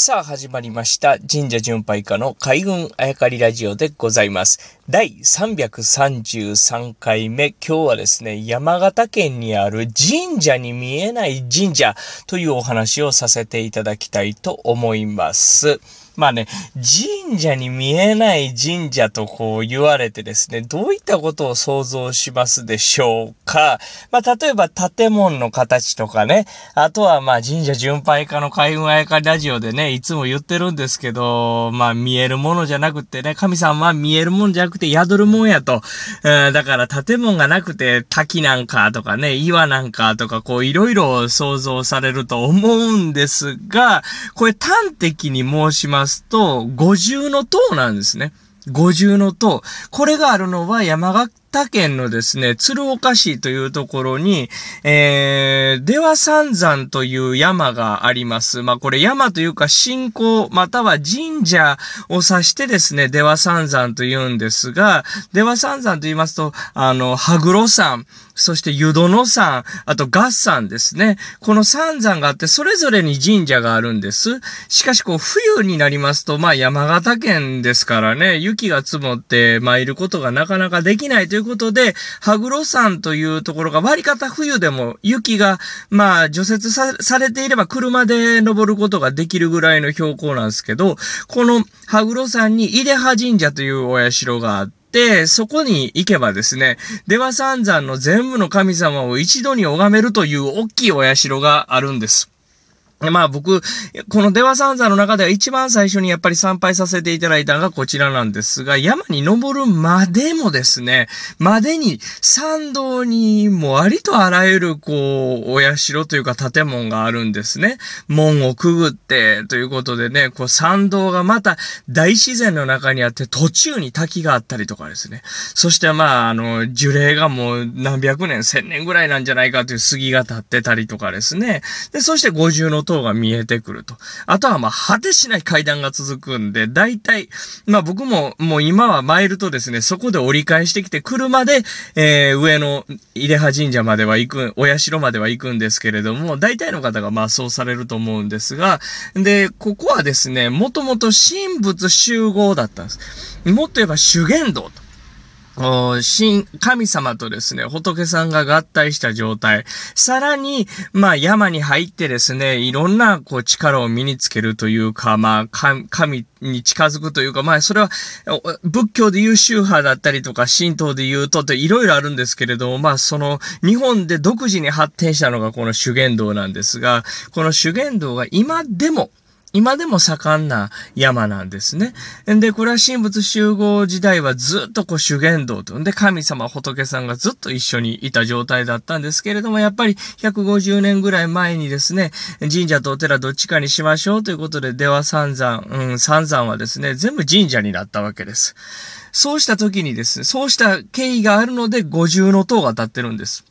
さあ始まりました神社巡拝家の海軍あやかりラジオでございます。第333回目。今日はですね、山形県にある神社に見えない神社というお話をさせていただきたいと思います。まあね、神社に見えない神社とこう言われてですね、どういったことを想像しますでしょうか？まあ例えば建物の形とかね、あとはまあ神社巡拝家の海運あやかラジオでね、いつも言ってるんですけど、まあ見えるものじゃなくてね、神さんは見えるもんじゃなくて宿るもんやと。うんだから建物がなくて滝なんかとかね、岩なんかとかこういろいろ想像されると思うんですが、これ端的に申しますと、五重の塔なんですね。五重の塔。これがあるのは山形県のですね、鶴岡市というところに、えー、出羽三山という山があります。まあこれ山というか信仰または神社を指してですね、出羽三山と言うんですが、出羽三山と言いますと、あの、羽黒山、そして湯殿山、あと合山ですね。この三山があって、それぞれに神社があるんです。しかし、こう、冬になりますと、まあ、山形県ですからね、雪が積もって参ることがなかなかできないというということで、羽黒山というところが割り方冬でも雪が、まあ、除雪さされていれば車で登ることができるぐらいの標高なんですけど、この羽黒山に出羽神社というお社があって、で、そこに行けばですね、出羽三山の全部の神様を一度に拝めるという大きいお社があるんです。まあ僕、この出羽三山の中では一番最初にやっぱり参拝させていただいたのがこちらなんですが、山に登るまでもですね、までに参道にもありとあらゆるこう、お社というか建物があるんですね。門をくぐってということでね、こう参道がまた大自然の中にあって途中に滝があったりとかですね。そしてまあ、あの、樹齢がもう何百年、千年ぐらいなんじゃないかという杉が立ってたりとかですね。で、そして五重の塔が見えてくると。あとはまあ、果てしない階段が続くんで、大体、まあ僕ももう今は参るとですね、そこで折り返してきて、車で、えー、上の出羽神社までは行く、お社までは行くんですけれども、大体の方がまあそうされると思うんですが、で、ここはですね、もともと神仏集合だったんです。もっと言えば修験道と。神、神様とですね、仏さんが合体した状態。さらに、まあ山に入ってですね、いろんなこう力を身につけるというか、まあ神に近づくというか、まあそれは仏教で言う宗派だったりとか、神道で言うとっていろいろあるんですけれども、まあその日本で独自に発展したのがこの修験道なんですが、この修験道が今でも今でも盛んな山なんですね。で、これは神仏集合時代はずっとこう修験道と。で、神様仏さんがずっと一緒にいた状態だったんですけれども、やっぱり150年ぐらい前にですね、神社とお寺どっちかにしましょうということで、出羽三山、うん、三山はですね、全部神社になったわけです。そうした時にですね、そうした経緯があるので、五重の塔が立ってるんです。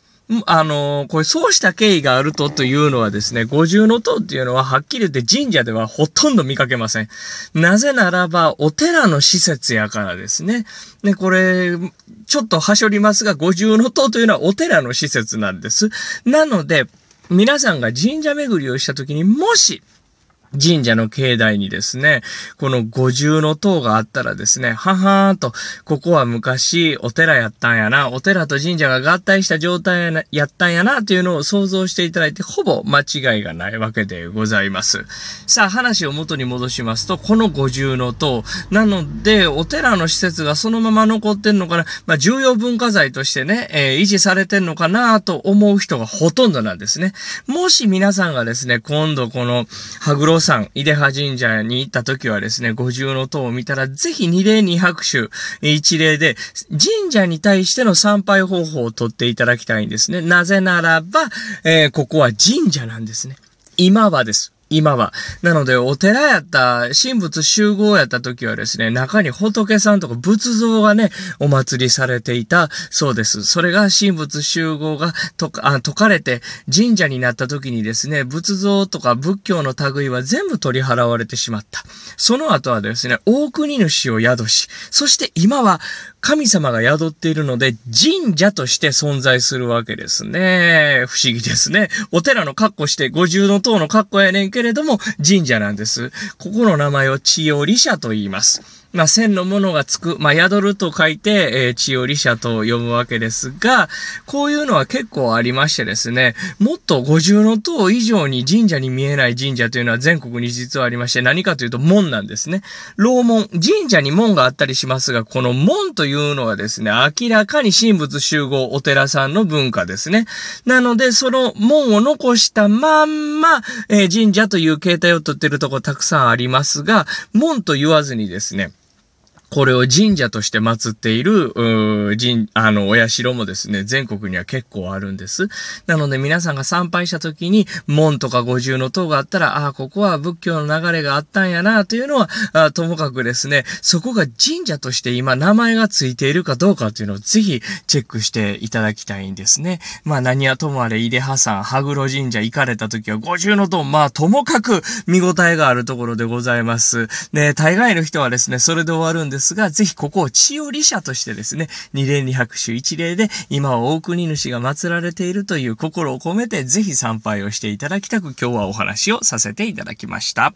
あの、これ、そうした経緯があるとというのはですね、五重塔っていうのははっきり言って神社ではほとんど見かけません。なぜならば、お寺の施設やからですね。で、これ、ちょっとはしょりますが、五重の塔というのはお寺の施設なんです。なので、皆さんが神社巡りをした時に、もし、神社の境内にですね、この五重の塔があったらですね、ははーんと、ここは昔お寺やったんやな、お寺と神社が合体した状態やなやったんやな、というのを想像していただいて、ほぼ間違いがないわけでございます。さあ、話を元に戻しますと、この五重の塔、なので、お寺の施設がそのまま残ってんのかな、まあ、重要文化財としてね、えー維持されてんのかなと思う人がほとんどなんですね。もし皆さんがですね、今度この、羽黒山、出葉神社に行った時はですね、五重の塔を見たら、ぜひ二礼二拍手、一礼で、神社に対しての参拝方法をとっていただきたいんですね。なぜならば、えーここは神社なんですね。今はです。今は。なので、お寺やった、神仏集合やった時はですね、中に仏さんとか仏像がね、お祭りされていたそうです。それが神仏集合がとあ解かれて神社になった時にですね、仏像とか仏教の類は全部取り払われてしまった。その後はですね、大国主を宿し、そして今は神様が宿っているので、神社として存在するわけですね。不思議ですね。お寺の格好して、五重の塔の格好やねんけけれども神社なんです。ここの名前を千代社と言います。まあ、千のものがつく、まあ、宿ると書いて、えー、千代社と呼ぶわけですが、こういうのは結構ありましてですね、もっと五重の塔以上に神社に見えない神社というのは全国に実はありまして、何かというと門なんですね。楼門、神社に門があったりしますが、この門というのはですね、明らかに神仏集合お寺さんの文化ですね。なので、その門を残したまんま、えー、神社という形態をとってるとこたくさんありますが、門と言わずにですね、これを神社として祀っている、神、あの、お社もですね、全国には結構あるんです。なので皆さんが参拝した時に、門とか五重の塔があったら、ああ、ここは仏教の流れがあったんやな、というのは、ともかくですね、そこが神社として今名前がついているかどうかというのをぜひチェックしていただきたいんですね。まあ何はともあれ、井出派さん、羽黒神社行かれた時は五重の塔、まあともかく見応えがあるところでございます。ね、大概の人はですね、それで終わるんですですが、ぜひここを千代理社としてですね、二連二拍手一礼で、今は大国主が祀られているという心を込めて、ぜひ参拝をしていただきたく、今日はお話をさせていただきました。